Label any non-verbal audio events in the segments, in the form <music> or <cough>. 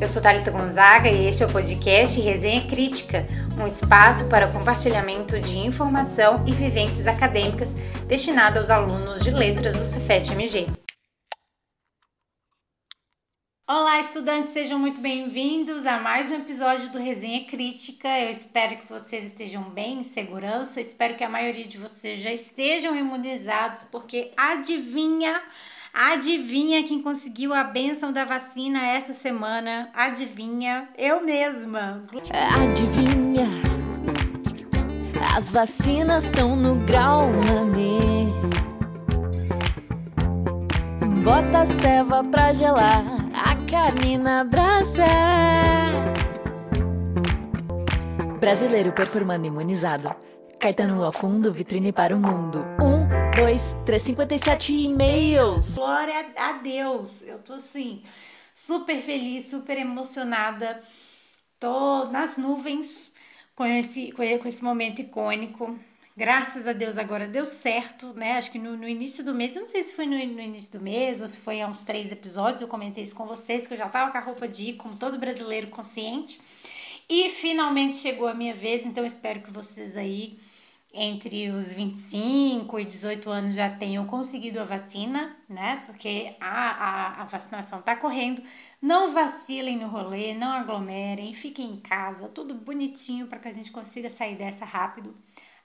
Eu sou Thalita Gonzaga e este é o podcast Resenha Crítica, um espaço para compartilhamento de informação e vivências acadêmicas destinado aos alunos de letras do Cefet-MG. Olá, estudantes, sejam muito bem-vindos a mais um episódio do Resenha Crítica. Eu espero que vocês estejam bem, em segurança. Espero que a maioria de vocês já estejam imunizados, porque adivinha, adivinha quem conseguiu a benção da vacina essa semana? Adivinha? Eu mesma. Adivinha? As vacinas estão no grau, mami. Bota a ceva pra gelar a carne na brasa. Brasileiro performando imunizado. Caetano ao fundo, vitrine para o mundo. Um, dois, três, cinquenta e sete e-mails. Glória a Deus! Eu tô assim, super feliz, super emocionada. Tô nas nuvens com esse, com esse momento icônico. Graças a Deus agora deu certo, né? Acho que no, no início do mês, eu não sei se foi no, no, início do mês ou se foi há uns três episódios, eu comentei isso com vocês, que eu já tava com a roupa de ir, como todo brasileiro consciente. E finalmente chegou a minha vez, então espero que vocês aí, entre os 25 e 18 anos, já tenham conseguido a vacina, né? Porque a, a, a vacinação tá correndo. Não vacilem no rolê, não aglomerem, fiquem em casa, tudo bonitinho para que a gente consiga sair dessa rápido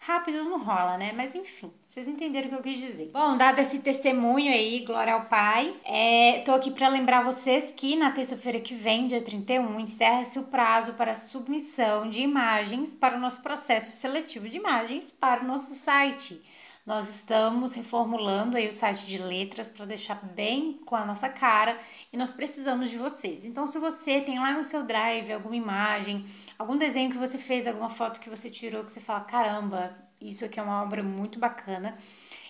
rápido não rola, né? Mas enfim, vocês entenderam o que eu quis dizer. Bom, dado esse testemunho aí, glória ao Pai, é, tô aqui para lembrar vocês que na terça-feira que vem, dia 31, encerra-se o prazo para submissão de imagens para o nosso processo seletivo de imagens para o nosso site. Nós estamos reformulando aí o site de letras para deixar bem com a nossa cara e nós precisamos de vocês. Então, se você tem lá no seu drive alguma imagem, algum desenho que você fez, alguma foto que você tirou, que você fala: caramba, isso aqui é uma obra muito bacana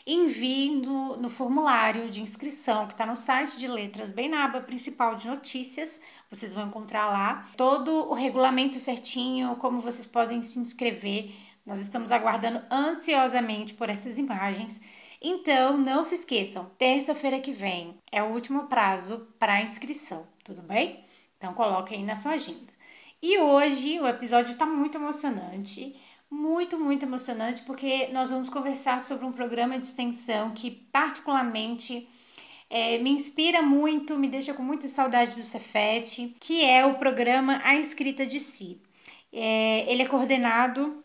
envie no, no, formulário de inscrição que está no site de letras, bem na aba principal de notícias. Vocês vão encontrar lá todo o regulamento certinho, como vocês podem se inscrever nós estamos aguardando ansiosamente por essas imagens. Então, não se esqueçam, terça-feira que vem é o último prazo para inscrição, tudo bem? Então, coloque aí na sua agenda. E hoje o episódio está muito emocionante, muito, muito emocionante, porque nós vamos conversar sobre um programa de extensão que, particularmente, é, me inspira muito, me deixa com muita saudade do Cefet, que é o programa A Escrita de Si. É, ele é coordenado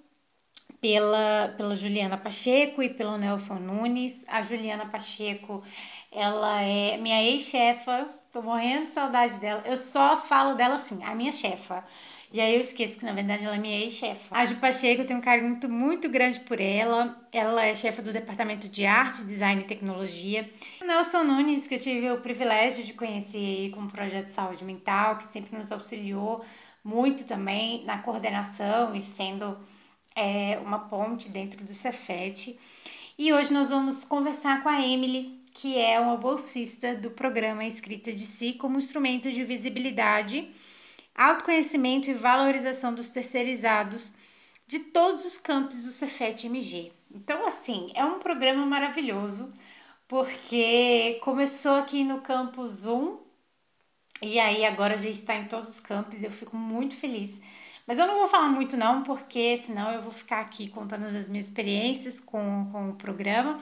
pela, pela Juliana Pacheco e pelo Nelson Nunes. A Juliana Pacheco, ela é minha ex-chefa, tô morrendo de saudade dela. Eu só falo dela assim, a minha chefa. E aí eu esqueço que na verdade ela é minha ex-chefa. A Ju Pacheco, tenho um carinho muito, muito grande por ela. Ela é chefa do Departamento de Arte, Design e Tecnologia. O Nelson Nunes, que eu tive o privilégio de conhecer com o projeto de saúde mental, que sempre nos auxiliou muito também na coordenação e sendo é, uma ponte dentro do Cefet. E hoje nós vamos conversar com a Emily, que é uma bolsista do programa Escrita de Si como instrumento de visibilidade, autoconhecimento e valorização dos terceirizados de todos os campos do Cefet MG. Então, assim, é um programa maravilhoso, porque começou aqui no campus 1 e aí agora já está em todos os campos. Eu fico muito feliz mas eu não vou falar muito não, porque senão eu vou ficar aqui contando as minhas experiências com, com o programa.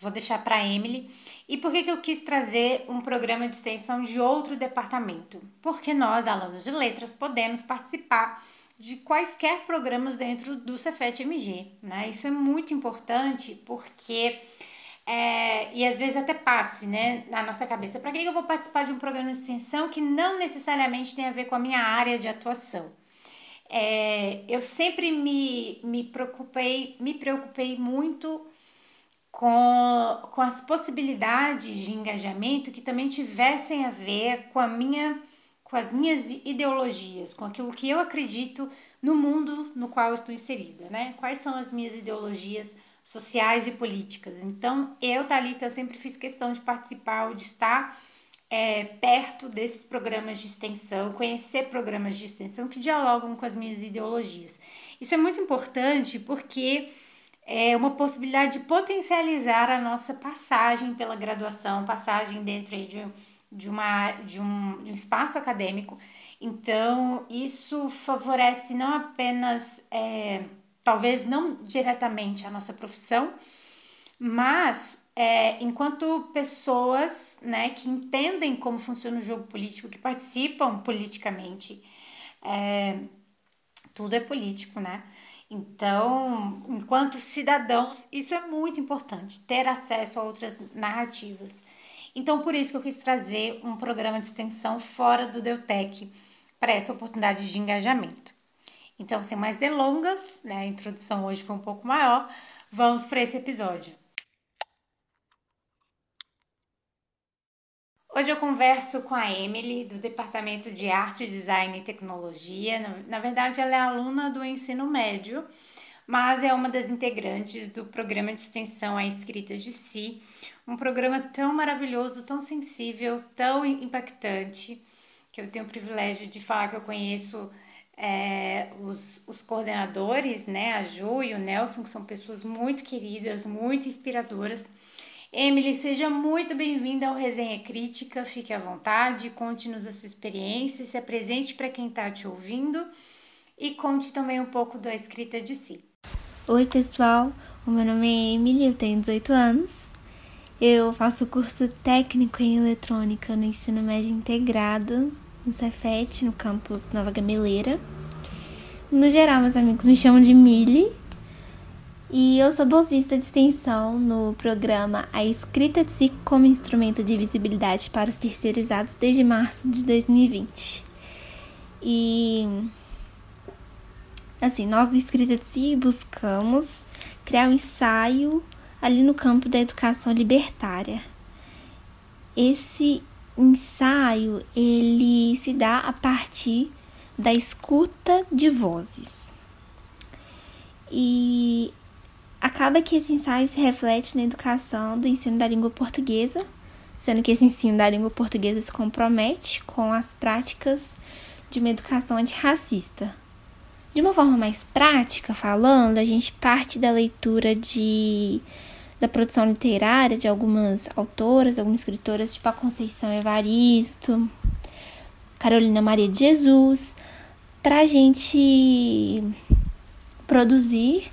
Vou deixar para Emily. E por que, que eu quis trazer um programa de extensão de outro departamento? Porque nós, alunos de letras, podemos participar de quaisquer programas dentro do Cefet MG. Né? Isso é muito importante porque, é, e às vezes até passe né, na nossa cabeça, para que eu vou participar de um programa de extensão que não necessariamente tem a ver com a minha área de atuação? É, eu sempre me, me preocupei, me preocupei muito com, com as possibilidades de engajamento que também tivessem a ver com a minha com as minhas ideologias, com aquilo que eu acredito no mundo no qual estou inserida, né? Quais são as minhas ideologias sociais e políticas? Então, eu, Thalita, eu sempre fiz questão de participar de estar é, perto desses programas de extensão, conhecer programas de extensão que dialogam com as minhas ideologias. Isso é muito importante porque é uma possibilidade de potencializar a nossa passagem pela graduação, passagem dentro de, de, uma, de, um, de um espaço acadêmico. Então, isso favorece não apenas, é, talvez não diretamente a nossa profissão, mas é, enquanto pessoas né, que entendem como funciona o jogo político, que participam politicamente, é, tudo é político, né? Então, enquanto cidadãos, isso é muito importante, ter acesso a outras narrativas. Então, por isso que eu quis trazer um programa de extensão fora do Deutec, para essa oportunidade de engajamento. Então, sem mais delongas, né, a introdução hoje foi um pouco maior, vamos para esse episódio. Hoje eu converso com a Emily, do Departamento de Arte, Design e Tecnologia. Na verdade, ela é aluna do ensino médio, mas é uma das integrantes do programa de extensão A Escrita de Si, um programa tão maravilhoso, tão sensível, tão impactante, que eu tenho o privilégio de falar que eu conheço é, os, os coordenadores, né, a Ju e o Nelson, que são pessoas muito queridas, muito inspiradoras. Emily, seja muito bem-vinda ao Resenha Crítica. Fique à vontade, conte-nos a sua experiência, se apresente para quem está te ouvindo e conte também um pouco da escrita de si. Oi, pessoal. O meu nome é Emily, eu tenho 18 anos. Eu faço curso técnico em eletrônica no ensino médio integrado no Cefet, no campus Nova Gameleira. No geral, meus amigos me chamam de Mili e eu sou bolsista de extensão no programa A Escrita de Si como Instrumento de Visibilidade para os Terceirizados desde março de 2020. E assim, nós do Escrita de Si buscamos criar um ensaio ali no campo da educação libertária. Esse ensaio ele se dá a partir da escuta de vozes. E Acaba que esse ensaio se reflete na educação do ensino da língua portuguesa, sendo que esse ensino da língua portuguesa se compromete com as práticas de uma educação antirracista. De uma forma mais prática falando, a gente parte da leitura de da produção literária de algumas autoras, algumas escritoras, tipo a Conceição Evaristo, Carolina Maria de Jesus, para a gente produzir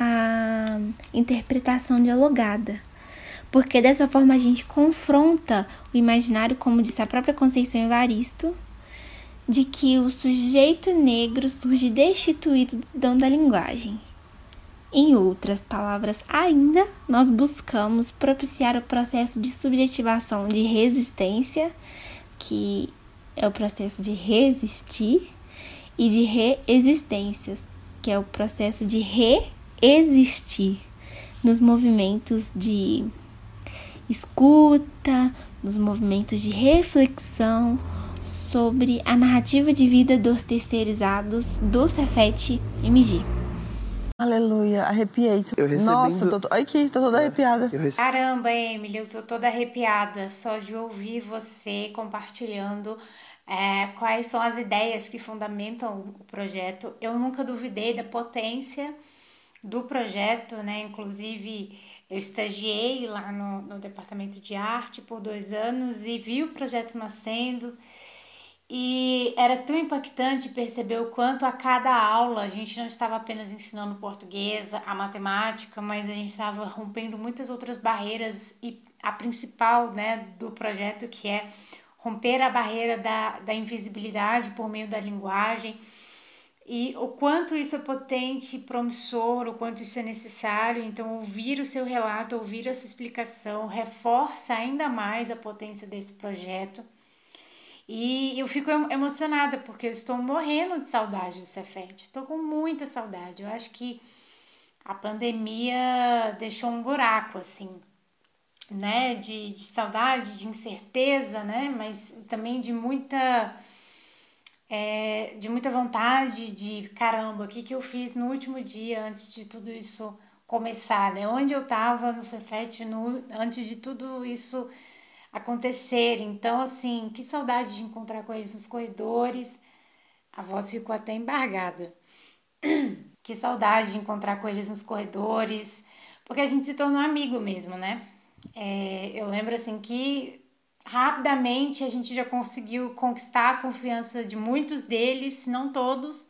a interpretação dialogada. Porque dessa forma a gente confronta o imaginário, como disse a própria Conceição Evaristo, de que o sujeito negro surge destituído do dom da linguagem. Em outras palavras ainda, nós buscamos propiciar o processo de subjetivação de resistência, que é o processo de resistir, e de reexistências, que é o processo de re existir nos movimentos de escuta, nos movimentos de reflexão sobre a narrativa de vida dos terceirizados do Cefet MG. Aleluia, arrepiei. Eu recebi Nossa, tô, tô, aqui, tô toda é, arrepiada. Caramba, Emily, eu tô toda arrepiada só de ouvir você compartilhando é, quais são as ideias que fundamentam o projeto. Eu nunca duvidei da potência do projeto, né? Inclusive, eu estagiei lá no, no departamento de arte por dois anos e vi o projeto nascendo. E era tão impactante perceber o quanto a cada aula a gente não estava apenas ensinando português, a matemática, mas a gente estava rompendo muitas outras barreiras e a principal né, do projeto que é romper a barreira da, da invisibilidade por meio da linguagem e o quanto isso é potente, promissor, o quanto isso é necessário. Então, ouvir o seu relato, ouvir a sua explicação, reforça ainda mais a potência desse projeto. E eu fico emocionada porque eu estou morrendo de saudade do Cefet. Estou com muita saudade. Eu acho que a pandemia deixou um buraco assim, né? De, de saudade, de incerteza, né? Mas também de muita é, de muita vontade de caramba, o que, que eu fiz no último dia antes de tudo isso começar, né? Onde eu estava no Cefet no, antes de tudo isso acontecer. Então, assim, que saudade de encontrar com eles nos corredores. A voz ficou até embargada. <clears throat> Que saudade de encontrar com eles nos corredores, porque a gente se tornou amigo mesmo, né? É, eu lembro assim que rapidamente a gente já conseguiu conquistar a confiança de muitos deles, se não todos,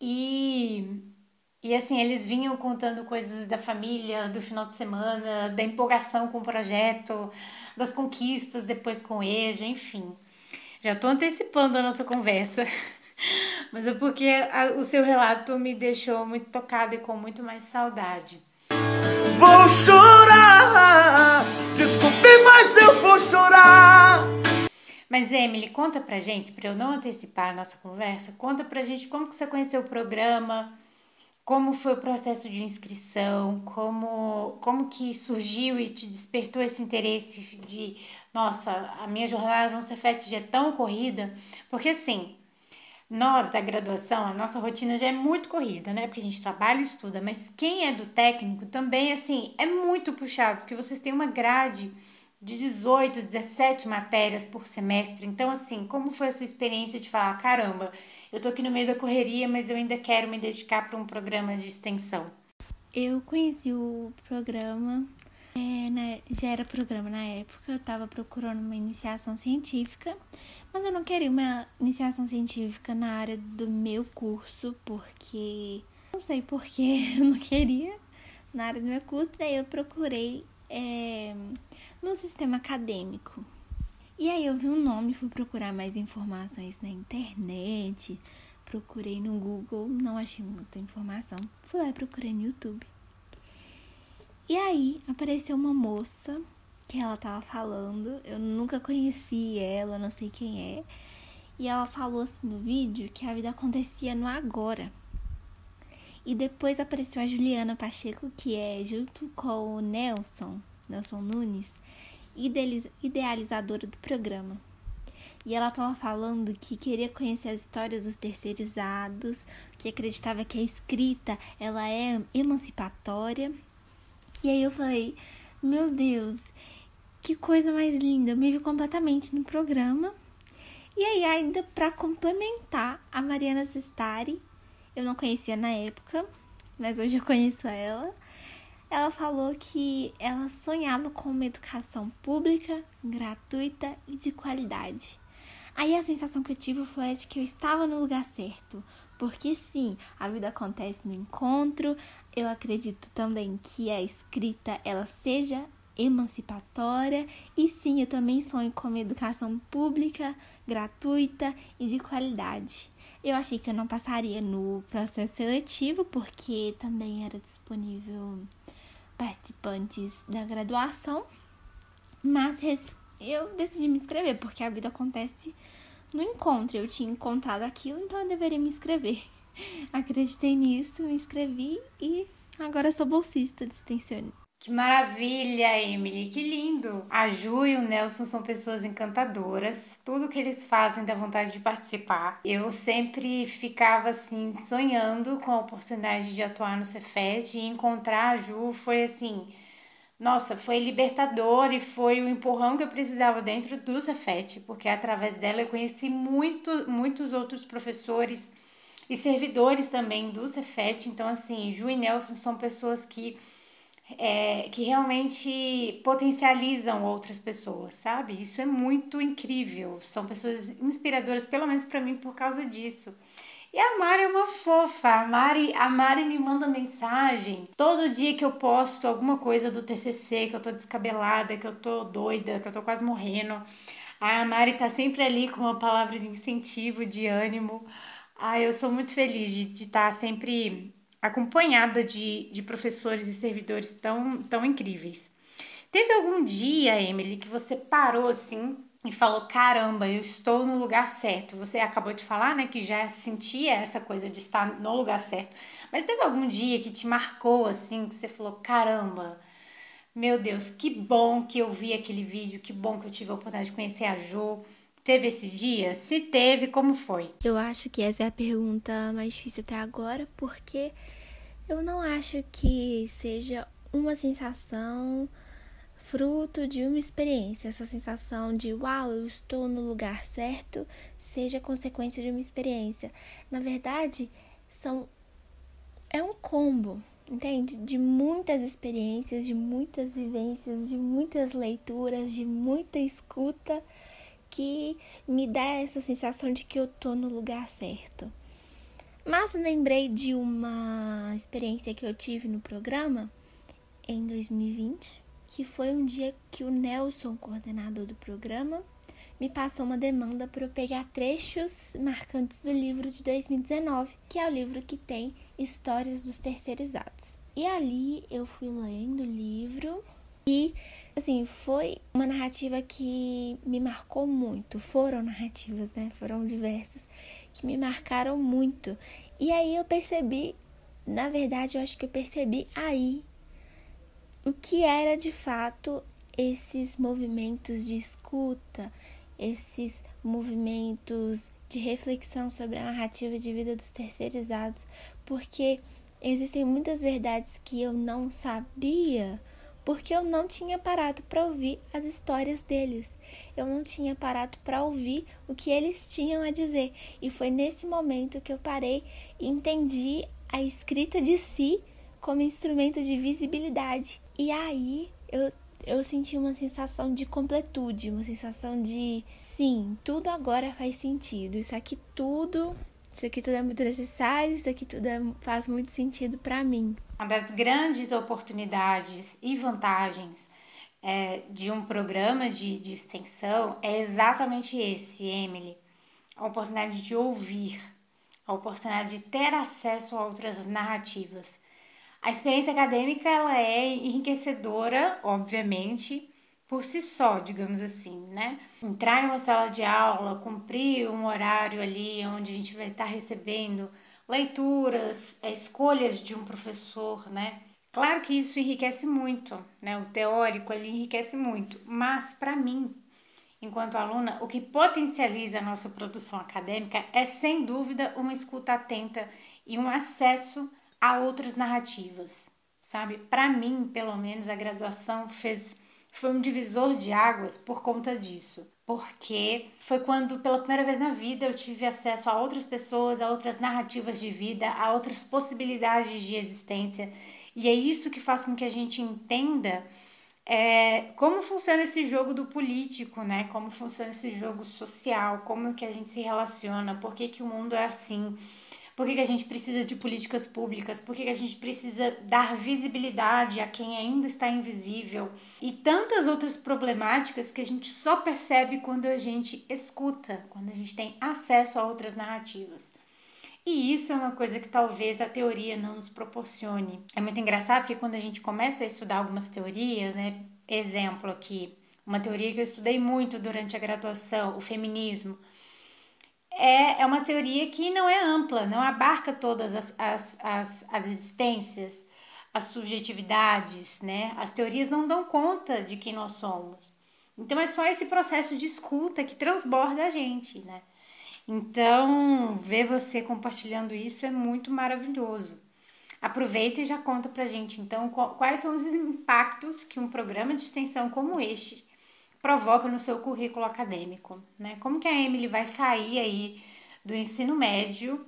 e, e assim, eles vinham contando coisas da família, do final de semana, da empolgação com o projeto, das conquistas depois com o EJA, enfim. Já estou antecipando a nossa conversa, <laughs> mas é porque a, o seu relato me deixou muito tocada e com muito mais saudade. Vou chorar, Mas Emily, conta pra gente, para eu não antecipar a nossa conversa, conta pra gente como que você conheceu o programa, como foi o processo de inscrição, como, como que surgiu e te despertou esse interesse de, nossa, a minha jornada no Cefet já é tão corrida, porque assim, nós da graduação, a nossa rotina já é muito corrida, né? Porque a gente trabalha e estuda, mas quem é do técnico também, assim, é muito puxado, porque vocês têm uma grade de 18, 17 matérias por semestre. Então, assim, como foi a sua experiência de falar, caramba, eu tô aqui no meio da correria, mas eu ainda quero me dedicar para um programa de extensão? Eu conheci o programa, é, né, já era programa na época, eu tava procurando uma iniciação científica, mas eu não queria uma iniciação científica na área do meu curso, porque não sei porquê <laughs> eu não queria na área do meu curso, daí eu procurei é, no sistema acadêmico. E aí eu vi um nome, fui procurar mais informações na internet, procurei no Google, não achei muita informação. Fui lá e procurei no YouTube. E aí apareceu uma moça que ela tava falando, eu nunca conheci ela, não sei quem é. E ela falou assim no vídeo que a vida acontecia no agora. E depois apareceu a Juliana Pacheco, que é junto com o Nelson, Nelson Nunes, idealizadora do programa. E ela estava falando que queria conhecer as histórias dos terceirizados, que acreditava que a escrita ela é emancipatória. E aí eu falei, meu Deus, que coisa mais linda! Eu me vi completamente no programa. E aí, ainda para complementar, a Mariana Sestari, eu não conhecia na época, mas hoje eu conheço ela ela falou que ela sonhava com uma educação pública, gratuita e de qualidade. Aí a sensação que eu tive foi de que eu estava no lugar certo, porque sim, a vida acontece no encontro. Eu acredito também que a escrita ela seja emancipatória e sim, eu também sonho com uma educação pública, gratuita e de qualidade. Eu achei que eu não passaria no processo seletivo porque também era disponível participantes da graduação, mas eu decidi me inscrever, porque a vida acontece no encontro. Eu tinha encontrado aquilo, então eu deveria me inscrever. <laughs> Acreditei nisso, me inscrevi e agora sou bolsista de extensione. Que maravilha, Emily, que lindo! A Ju e o Nelson são pessoas encantadoras. Tudo que eles fazem dá vontade de participar. Eu sempre ficava assim sonhando com a oportunidade de atuar no Cefet e encontrar a Ju foi assim, nossa, foi libertador e foi o empurrão que eu precisava dentro do Cefet, porque através dela eu conheci muito, muitos outros professores e servidores também do Cefet. Então assim, Ju e Nelson são pessoas que é, que realmente potencializam outras pessoas, sabe? Isso é muito incrível. São pessoas inspiradoras, pelo menos para mim, por causa disso. E a Mari é uma fofa. A Mari, a Mari me manda mensagem todo dia que eu posto alguma coisa do TCC, que eu tô descabelada, que eu tô doida, que eu tô quase morrendo. A Mari tá sempre ali com uma palavra de incentivo, de ânimo. Ah, eu sou muito feliz de estar tá sempre acompanhada de, de professores e servidores tão, tão incríveis. Teve algum dia, Emily, que você parou assim e falou: caramba, eu estou no lugar certo? Você acabou de falar, né, que já sentia essa coisa de estar no lugar certo, mas teve algum dia que te marcou assim, que você falou: caramba, meu Deus, que bom que eu vi aquele vídeo, que bom que eu tive a oportunidade de conhecer a Jo. Teve esse dia? Se teve, como foi? Eu acho que essa é a pergunta mais difícil até agora, porque eu não acho que seja uma sensação fruto de uma experiência. Essa sensação de uau, eu estou no lugar certo, seja consequência de uma experiência. Na verdade, são é um combo, entende? De muitas experiências, de muitas vivências, de muitas leituras, de muita escuta que me dá essa sensação de que eu tô no lugar certo. Mas lembrei de uma experiência que eu tive no programa em 2020, que foi um dia que o Nelson, coordenador do programa, me passou uma demanda para eu pegar trechos marcantes do livro de 2019, que é o livro que tem histórias dos terceirizados. E ali eu fui lendo o livro e assim, foi uma narrativa que me marcou muito. Foram narrativas, né? Foram diversas que me marcaram muito. E aí eu percebi, na verdade, eu acho que eu percebi aí o que era de fato esses movimentos de escuta, esses movimentos de reflexão sobre a narrativa de vida dos terceirizados, porque existem muitas verdades que eu não sabia porque eu não tinha parado para ouvir as histórias deles. Eu não tinha parado para ouvir o que eles tinham a dizer. E foi nesse momento que eu parei e entendi a escrita de si como instrumento de visibilidade. E aí eu, eu senti uma sensação de completude, uma sensação de sim, tudo agora faz sentido. Isso aqui tudo, isso aqui tudo é muito necessário, isso aqui tudo é, faz muito sentido para mim. Uma das grandes oportunidades e vantagens é, de um programa de, de extensão é exatamente esse, Emily. A oportunidade de ouvir, a oportunidade de ter acesso a outras narrativas. A experiência acadêmica ela é enriquecedora, obviamente, por si só, digamos assim, né? Entrar em uma sala de aula, cumprir um horário ali onde a gente vai estar recebendo leituras, é, escolhas de um professor, né? Claro que isso enriquece muito, né? O teórico ele enriquece muito, mas para mim, enquanto aluna, o que potencializa a nossa produção acadêmica é sem dúvida uma escuta atenta e um acesso a outras narrativas, sabe? Para mim, pelo menos, a graduação fez foi um divisor de águas por conta disso porque foi quando pela primeira vez na vida eu tive acesso a outras pessoas, a outras narrativas de vida, a outras possibilidades de existência. E é isso que faz com que a gente entenda é, como funciona esse jogo do político, né? Como funciona esse jogo social, como que a gente se relaciona, por que, que o mundo é assim por que, que a gente precisa de políticas públicas? Por que, que a gente precisa dar visibilidade a quem ainda está invisível? E tantas outras problemáticas que a gente só percebe quando a gente escuta, quando a gente tem acesso a outras narrativas. E isso é uma coisa que talvez a teoria não nos proporcione. É muito engraçado que quando a gente começa a estudar algumas teorias, né? Exemplo aqui, uma teoria que eu estudei muito durante a graduação, o feminismo é, é uma teoria que não é ampla, não abarca todas as, as, as, as existências, as subjetividades, né? As teorias não dão conta de quem nós somos. Então é só esse processo de escuta que transborda a gente, né? Então, ver você compartilhando isso é muito maravilhoso. Aproveita e já conta pra gente, então, quais são os impactos que um programa de extensão como este provoca no seu currículo acadêmico, né? Como que a Emily vai sair aí do ensino médio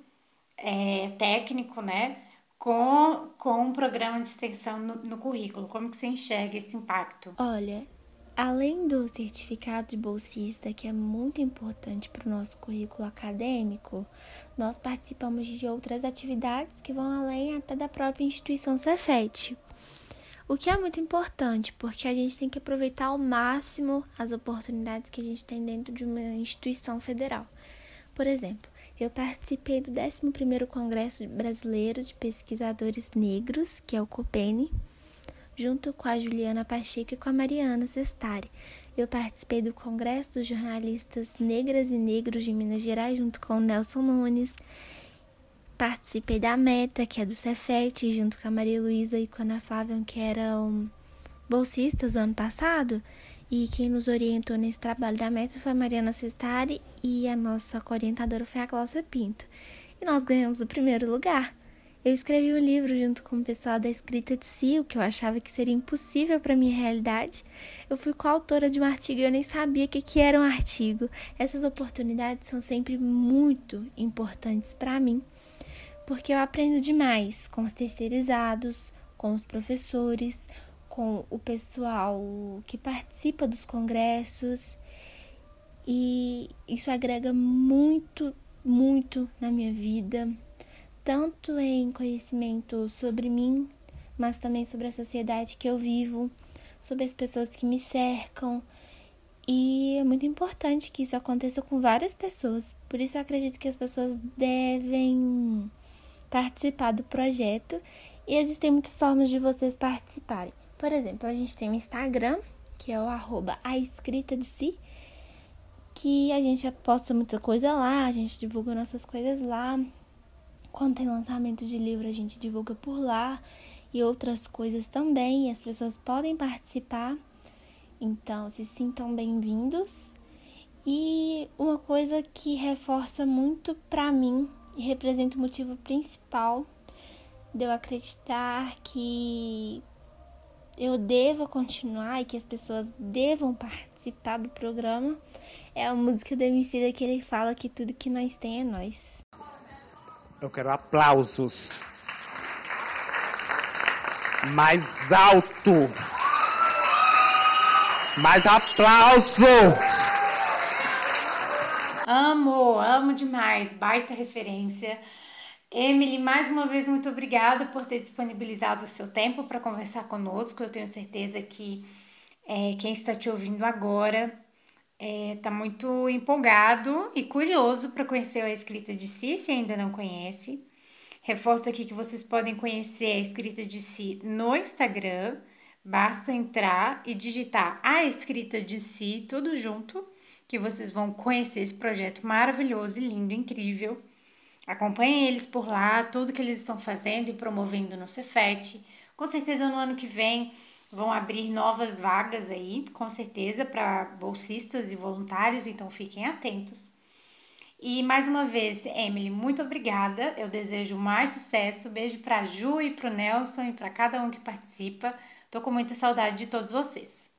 é, técnico, né? Com, com um programa de extensão no, no currículo, como que você enxerga esse impacto? Olha, além do certificado de bolsista, que é muito importante para o nosso currículo acadêmico, nós participamos de outras atividades que vão além até da própria instituição Cefet. O que é muito importante, porque a gente tem que aproveitar ao máximo as oportunidades que a gente tem dentro de uma instituição federal. Por exemplo, eu participei do 11º Congresso Brasileiro de Pesquisadores Negros, que é o COPENE, junto com a Juliana Pacheco e com a Mariana Sestari. Eu participei do Congresso dos Jornalistas Negras e Negros de Minas Gerais, junto com o Nelson Nunes. Participei da Meta, que é do Cefet, junto com a Maria Luísa e com a Ana Flávia, que eram bolsistas do ano passado. E quem nos orientou nesse trabalho da Meta foi a Mariana Cestari e a nossa orientadora foi a Cláudia Pinto. E nós ganhamos o primeiro lugar. Eu escrevi um livro junto com o pessoal da escrita de si, o que eu achava que seria impossível para minha realidade. Eu fui coautora de um artigo e eu nem sabia o que, que era um artigo. Essas oportunidades são sempre muito importantes para mim porque eu aprendo demais com os terceirizados, com os professores, com o pessoal que participa dos congressos e isso agrega muito, muito na minha vida, tanto em conhecimento sobre mim, mas também sobre a sociedade que eu vivo, sobre as pessoas que me cercam. E é muito importante que isso aconteça com várias pessoas. Por isso eu acredito que as pessoas devem participar do projeto e existem muitas formas de vocês participarem. Por exemplo, a gente tem o Instagram, que é o arroba a escrita de si, que a gente posta muita coisa lá, a gente divulga nossas coisas lá. Quando tem lançamento de livro, a gente divulga por lá e outras coisas também, as pessoas podem participar. Então, se sintam bem-vindos. E uma coisa que reforça muito para mim e representa o motivo principal de eu acreditar que eu devo continuar e que as pessoas devam participar do programa é a música do Emicida que ele fala que tudo que nós tem é nós. Eu quero aplausos. Mais alto. Mais aplauso. Amo, amo demais. Baita referência. Emily, mais uma vez, muito obrigada por ter disponibilizado o seu tempo para conversar conosco. Eu tenho certeza que é, quem está te ouvindo agora está é, tá muito empolgado e curioso para conhecer a escrita de si, se ainda não conhece. Reforço aqui que vocês podem conhecer a escrita de si no Instagram. Basta entrar e digitar a escrita de si, tudo junto, que vocês vão conhecer esse projeto maravilhoso e lindo, incrível. Acompanhem eles por lá, tudo que eles estão fazendo e promovendo no Cefet. Com certeza no ano que vem vão abrir novas vagas aí, com certeza, para bolsistas e voluntários, então fiquem atentos. E mais uma vez, Emily, muito obrigada. Eu desejo mais sucesso. Beijo para Ju e para o Nelson e para cada um que participa. Tô com muita saudade de todos vocês.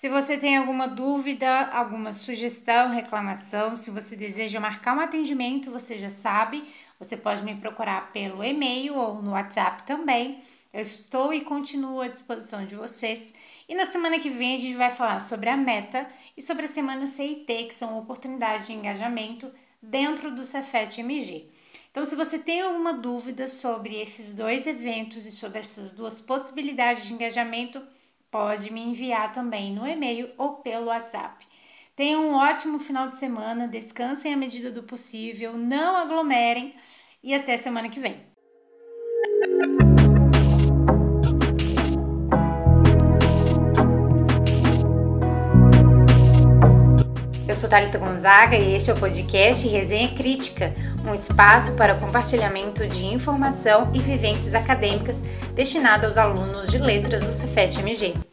Se você tem alguma dúvida, alguma sugestão, reclamação, se você deseja marcar um atendimento, você já sabe, você pode me procurar pelo e-mail ou no WhatsApp também. Eu estou e continuo à disposição de vocês. E na semana que vem a gente vai falar sobre a meta e sobre a semana CIT, que são oportunidades de engajamento dentro do Cefet MG. Então, se você tem alguma dúvida sobre esses dois eventos e sobre essas duas possibilidades de engajamento, pode me enviar também no e-mail ou pelo WhatsApp. Tenham um ótimo final de semana, descansem à medida do possível, não aglomerem e até semana que vem. Eu sou Thalita Gonzaga e este é o podcast Resenha Crítica, um espaço para compartilhamento de informação e vivências acadêmicas destinado aos alunos de letras do Cefet MG.